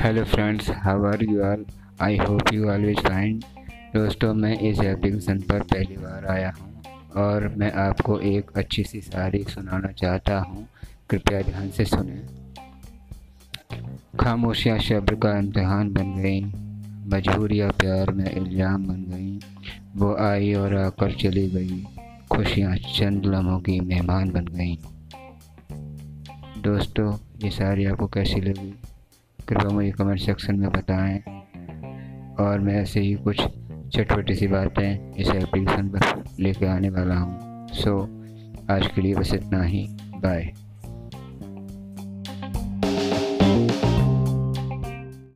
Hello friends how are you all I hope you always fine दोस्तों, मैं इस application पर पहली बार आया हूँ और मैं आपको एक अच्छी सी शायरी सुनाना चाहता हूँ। कृपया ध्यान से सुने। खामोशियाँ शब्द का इम्तहान बन गई। मजबूरियाँ प्यार में इल्ज़ाम बन गई। वो आई और आकर चली गई। खुशियाँ चंद लम्हों की मेहमान बन गई। दोस्तों, ये सारी आपको कैसी लगी? कृपया मुझे कमेंट सेक्शन में बताएँ। और मैं ऐसे ही कुछ छोटी सी बातें इस एप्लीकेशन पर लेके आने वाला हूँ। सो so, आज के लिए बस इतना ही। बाय